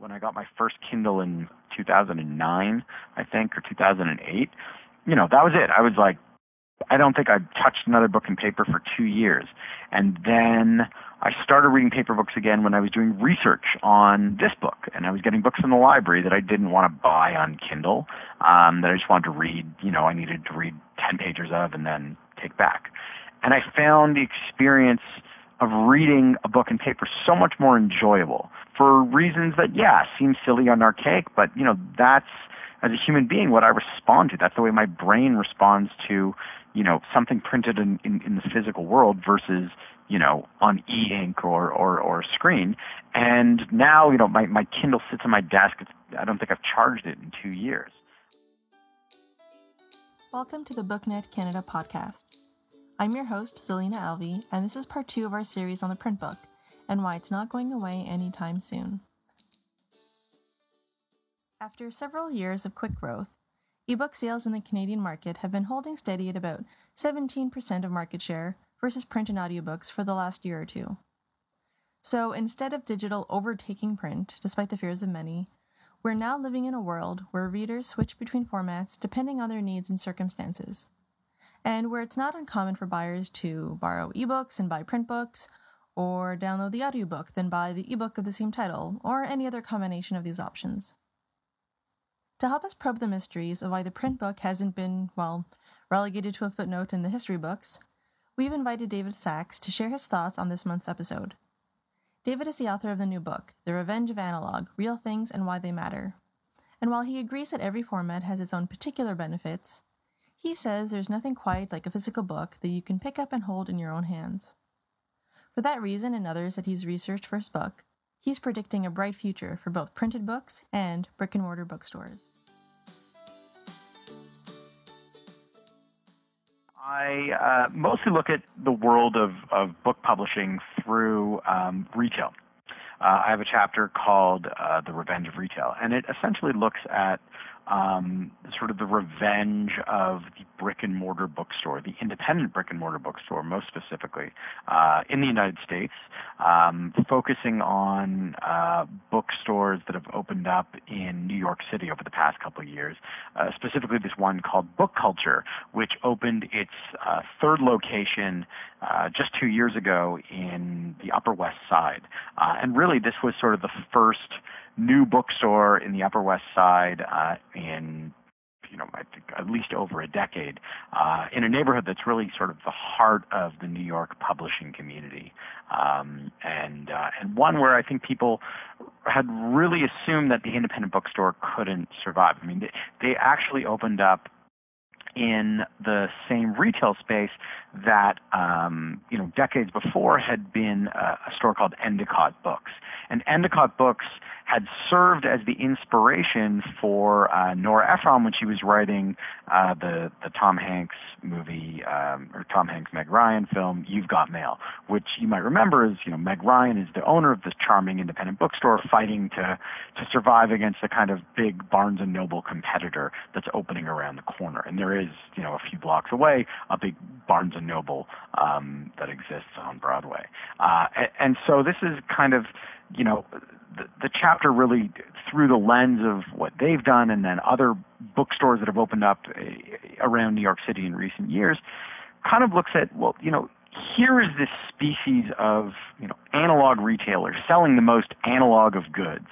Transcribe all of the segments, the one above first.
when I got my first Kindle in 2009, I think, or 2008, you know, that was it. I was like, I don't think I touched another book in paper for two years. And then I started reading paper books again when I was doing research on this book. And I was getting books in the library that I didn't want to buy on Kindle, um, that I just wanted to read, you know, I needed to read 10 pages of and then take back. And I found the experience of reading a book in paper so much more enjoyable for reasons that, yeah, seem silly and archaic, but, you know, that's as a human being what I respond to. That's the way my brain responds to, you know, something printed in, in, in the physical world versus, you know, on e-ink or, or, or screen. And now, you know, my, my Kindle sits on my desk. It's, I don't think I've charged it in two years. Welcome to the BookNet Canada podcast. I'm your host, Zalina Alvi, and this is part two of our series on the print book and why it's not going away anytime soon. After several years of quick growth, ebook sales in the Canadian market have been holding steady at about 17% of market share versus print and audiobooks for the last year or two. So instead of digital overtaking print, despite the fears of many, we're now living in a world where readers switch between formats depending on their needs and circumstances, and where it's not uncommon for buyers to borrow ebooks and buy print books, or download the audiobook, then buy the ebook of the same title, or any other combination of these options. To help us probe the mysteries of why the print book hasn't been, well, relegated to a footnote in the history books, we've invited David Sax to share his thoughts on this month's episode. David is the author of the new book, The Revenge of Analog Real Things and Why They Matter. And while he agrees that every format has its own particular benefits, he says there's nothing quite like a physical book that you can pick up and hold in your own hands. For that reason and others that he's researched for his book, He's predicting a bright future for both printed books and brick and mortar bookstores. I uh, mostly look at the world of, of book publishing through um, retail. Uh, I have a chapter called uh, The Revenge of Retail, and it essentially looks at um, sort of the revenge of the brick and mortar bookstore, the independent brick and mortar bookstore, most specifically uh, in the United States, um, focusing on uh, bookstores that have opened up in New York City over the past couple of years. Uh, specifically, this one called Book Culture, which opened its uh, third location uh, just two years ago in the Upper West Side, uh, and really this was sort of the first new bookstore in the Upper West Side uh, in you know, I think at least over a decade, uh, in a neighborhood that's really sort of the heart of the New York publishing community, um, and uh, and one where I think people had really assumed that the independent bookstore couldn't survive. I mean, they, they actually opened up in the same retail space that um, you know decades before had been a, a store called Endicott Books, and Endicott Books had served as the inspiration for uh, Nora Ephron when she was writing uh, the the Tom Hanks movie um, or Tom Hanks Meg Ryan film You've Got Mail, which you might remember is you know Meg Ryan is the owner of this charming independent bookstore fighting to to survive against the kind of big Barnes and Noble competitor that's opening around the corner, and there is you know a few blocks away a big Barnes and Noble um, that exists on Broadway, uh, and, and so this is kind of you know, the, chapter really through the lens of what they've done and then other bookstores that have opened up eh, around New York City in recent years kind of looks at, well, you know, here is this species of, you know, analog retailers selling the most analog of goods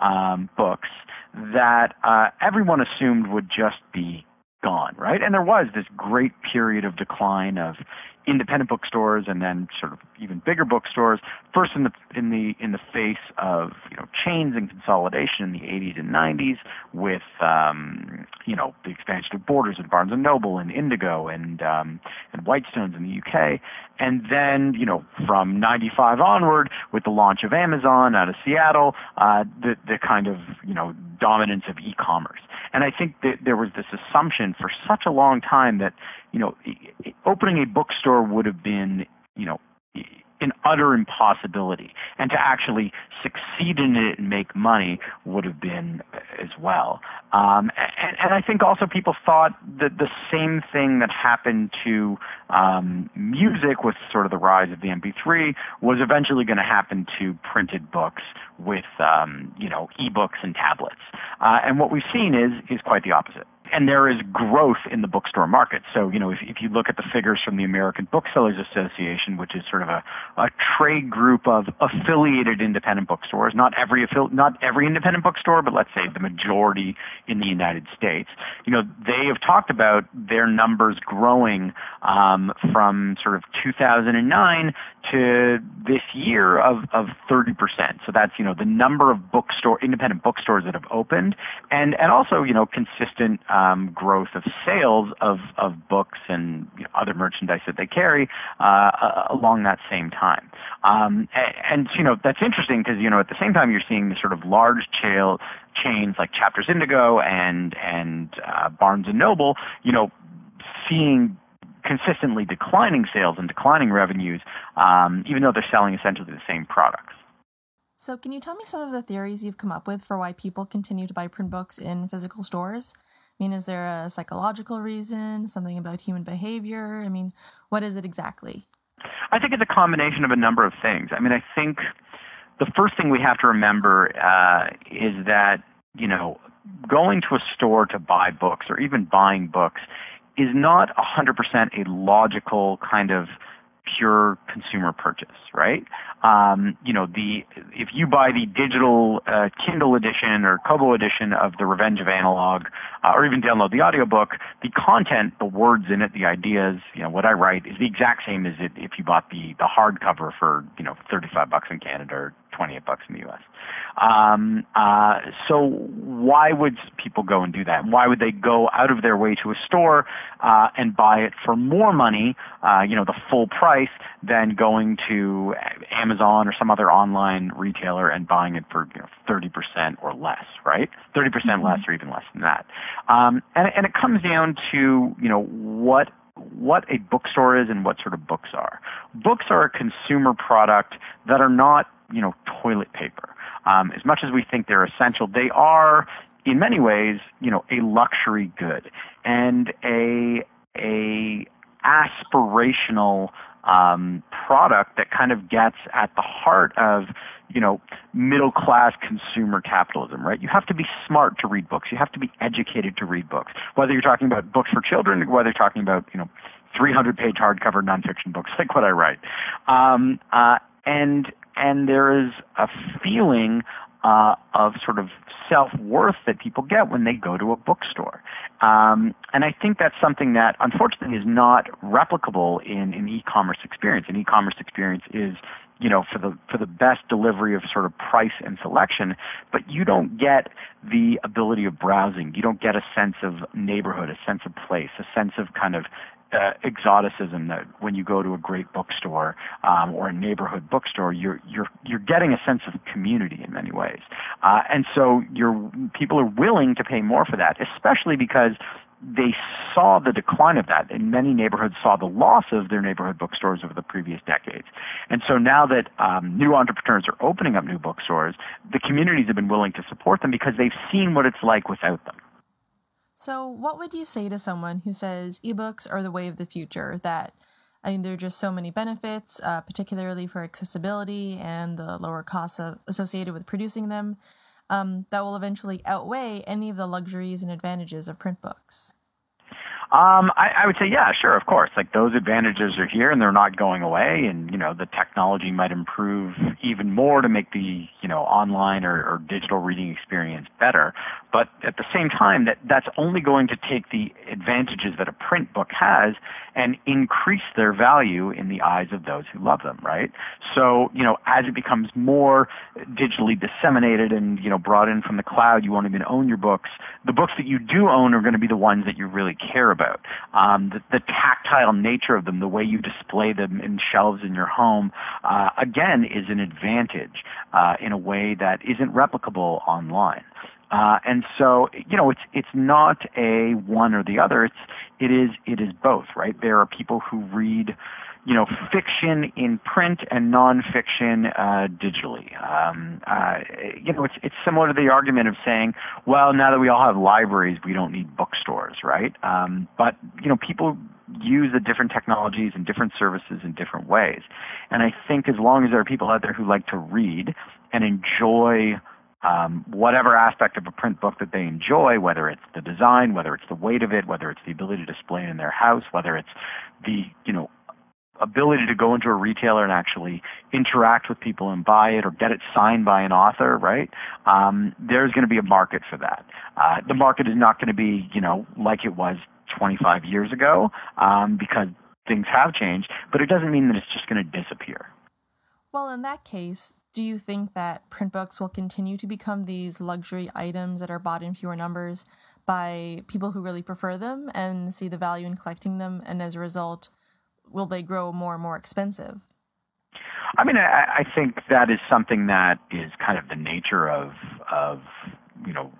um, books that uh, everyone assumed would just be gone, right? And there was this great period of decline of independent bookstores and then sort of even bigger bookstores first in the in the in the face of you know chains and consolidation in the 80s and 90s with um, you know the expansion of Borders and Barnes and Noble and Indigo and um, and Waterstones in the UK and then you know from 95 onward with the launch of Amazon out of Seattle uh, the the kind of you know dominance of e-commerce and I think that there was this assumption for such a long time that, you know, opening a bookstore would have been, you know, an utter impossibility. And to actually succeed in it and make money would have been as well. Um, and, and, I think also people thought that the same thing that happened to um, music with sort of the rise of the MP3 was eventually going to happen to printed books with um, you know ebooks and tablets. Uh, and what we've seen is is quite the opposite and there is growth in the bookstore market. So, you know, if, if you look at the figures from the American Booksellers Association, which is sort of a, a trade group of affiliated independent bookstores, not every not every independent bookstore, but let's say the majority in the United States, you know, they have talked about their numbers growing um, from sort of 2009 to this year of, of 30%. So that's, you know, the number of bookstore, independent bookstores that have opened and, and also, you know, consistent um, growth of sales of, of books and you know, other merchandise that they carry uh, along that same time. Um, and, and, you know, that's interesting because, you know, at the same time you're seeing the sort of large chain, chains like Chapters Indigo and, and uh, Barnes and Noble, you know, seeing consistently declining sales and declining revenues, um, even though they're selling essentially the same products. So, can you tell me some of the theories you've come up with for why people continue to buy print books in physical stores? I mean, is there a psychological reason, something about human behavior? I mean, what is it exactly? I think it's a combination of a number of things. I mean, I think the first thing we have to remember uh, is that, you know, going to a store to buy books or even buying books is not 100% a logical kind of pure consumer purchase, right? Um, you know, the if you buy the digital uh, Kindle edition or Kobo edition of The Revenge of Analog, uh, or even download the audiobook, the content, the words in it, the ideas, you know, what I write is the exact same as it if you bought the the hardcover for you know 35 bucks in Canada or 28 bucks in the U.S. Um, uh, so why would people go and do that? Why would they go out of their way to a store uh, and buy it for more money, uh, you know, the full price, than going to Amazon or some other online retailer and buying it for you know, 30% or less, right? 30% mm-hmm. less or even less than that. Um, and, and it comes down to, you know, what what a bookstore is and what sort of books are. Books are a consumer product that are not you know, toilet paper. Um, as much as we think they're essential, they are, in many ways, you know, a luxury good and a a aspirational um, product that kind of gets at the heart of you know middle class consumer capitalism right? You have to be smart to read books. You have to be educated to read books. Whether you're talking about books for children whether you're talking about you know 300 page hardcover nonfiction books like what i write. Um, uh, and and there is a feeling uh, of sort of self worth that people get when they go to a bookstore. Um, and I think that's something that unfortunately is not replicable in an e commerce experience. An e commerce experience is you know for the for the best delivery of sort of price and selection but you don't get the ability of browsing you don't get a sense of neighborhood a sense of place a sense of kind of uh, exoticism that when you go to a great bookstore um, or a neighborhood bookstore, you're you're you're getting a sense of community in many ways, uh, and so you're people are willing to pay more for that, especially because they saw the decline of that. And many neighborhoods saw the loss of their neighborhood bookstores over the previous decades. And so now that um, new entrepreneurs are opening up new bookstores, the communities have been willing to support them because they've seen what it's like without them. So, what would you say to someone who says ebooks are the way of the future? That I mean, there are just so many benefits, uh, particularly for accessibility and the lower costs of, associated with producing them, um, that will eventually outweigh any of the luxuries and advantages of print books. Um, I, I would say, yeah, sure, of course. Like those advantages are here and they're not going away. And, you know, the technology might improve even more to make the, you know, online or, or digital reading experience better. But at the same time, that, that's only going to take the advantages that a print book has and increase their value in the eyes of those who love them, right? So, you know, as it becomes more digitally disseminated and, you know, brought in from the cloud, you won't even own your books. The books that you do own are going to be the ones that you really care about about. Um, the, the, tactile nature of them, the way you display them in shelves in your home, uh, again, is an advantage uh, in a way that isn't replicable online. Uh, and so, you know, it's it's not a one or the other. It's it is it is both, right? There are people who read you know, fiction in print and nonfiction uh, digitally. Um, uh, you know, it's it's similar to the argument of saying, well, now that we all have libraries, we don't need bookstores, right? Um, but you know, people use the different technologies and different services in different ways. And I think as long as there are people out there who like to read and enjoy um, whatever aspect of a print book that they enjoy, whether it's the design, whether it's the weight of it, whether it's the ability to display it in their house, whether it's the you know ability to go into a retailer and actually interact with people and buy it or get it signed by an author, right? Um, there's going to be a market for that. Uh, the market is not going to be, you know, like it was 25 years ago um, because things have changed, but it doesn't mean that it's just going to disappear. Well, in that case, do you think that print books will continue to become these luxury items that are bought in fewer numbers by people who really prefer them and see the value in collecting them, and as a result, will they grow more and more expensive? I mean, I, I think that is something that is kind of the nature of of you know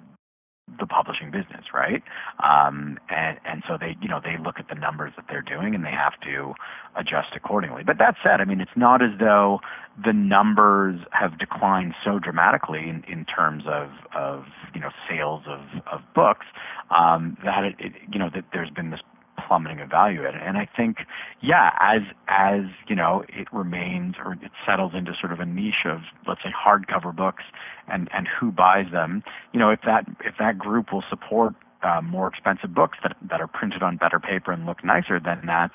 the publishing business, right? Um, and and so they you know they look at the numbers that they're doing and they have to adjust accordingly. But that said, I mean it's not as though the numbers have declined so dramatically in, in terms of of you know sales of of books um, that it, it you know that there's been this plummeting of value at it. And I think, yeah, as as you know, it remains or it settles into sort of a niche of let's say hardcover books and and who buys them. You know, if that if that group will support uh, more expensive books that that are printed on better paper and look nicer, then that's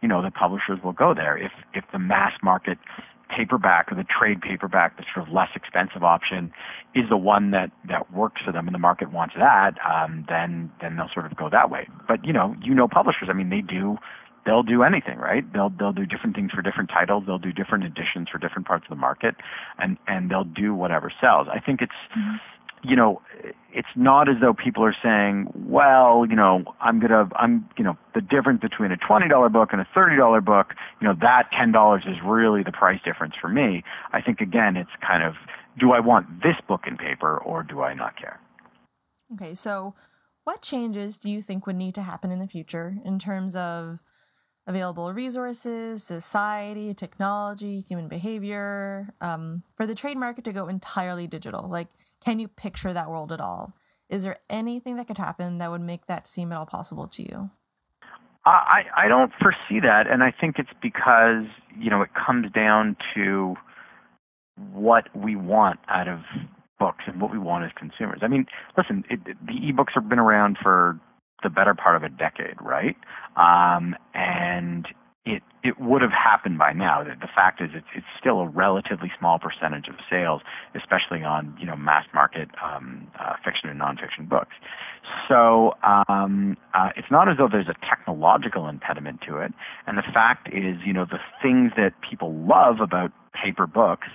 you know the publishers will go there. If if the mass market paperback or the trade paperback, the sort of less expensive option, is the one that that works for them, and the market wants that, um, then then they'll sort of go that way. But you know, you know, publishers. I mean, they do. They'll do anything, right? They'll they'll do different things for different titles. They'll do different editions for different parts of the market, and and they'll do whatever sells. I think it's mm-hmm you know, it's not as though people are saying, well, you know, I'm gonna, I'm, you know, the difference between a twenty dollar book and a thirty dollar book, you know, that ten dollars is really the price difference for me. I think again, it's kind of, do I want this book in paper or do I not care? Okay, so what changes do you think would need to happen in the future in terms of available resources, society, technology, human behavior, um, for the trade market to go entirely digital? Like, can you picture that world at all? Is there anything that could happen that would make that seem at all possible to you? I, I don't foresee that, and I think it's because you know it comes down to what we want out of books and what we want as consumers. I mean, listen, it, the ebooks have been around for the better part of a decade, right? Um, and it it would have happened by now. The, fact is, it's it's still a relatively small percentage of sales, especially on you know mass market um, uh, fiction and nonfiction books. So um, uh, it's not as though there's a technological impediment to it. And the fact is, you know, the things that people love about paper books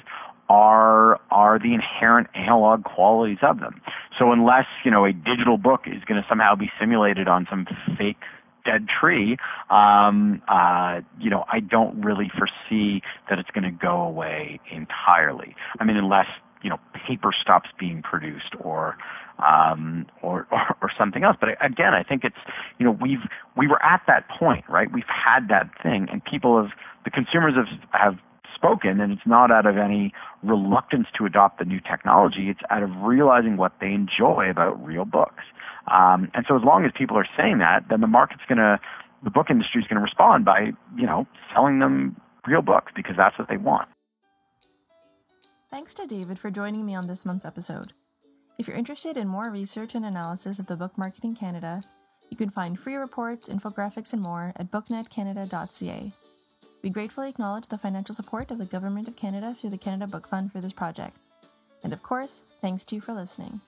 are are the inherent analog qualities of them. So unless you know a digital book is going to somehow be simulated on some fake dead tree, um, uh, you know, I don't really foresee that it's going to go away entirely. I mean, unless you know paper stops being produced or um, or, or or something else. But again, I think it's you know we've we were at that point, right? We've had that thing, and people have the consumers have have spoken, and it's not out of any reluctance to adopt the new technology. It's out of realizing what they enjoy about real books. Um, and so as long as people are saying that, then the market's going to, the book industry is going to respond by, you know, selling them real books because that's what they want. Thanks to David for joining me on this month's episode. If you're interested in more research and analysis of the book market in Canada, you can find free reports, infographics, and more at booknetcanada.ca. We gratefully acknowledge the financial support of the Government of Canada through the Canada Book Fund for this project. And of course, thanks to you for listening.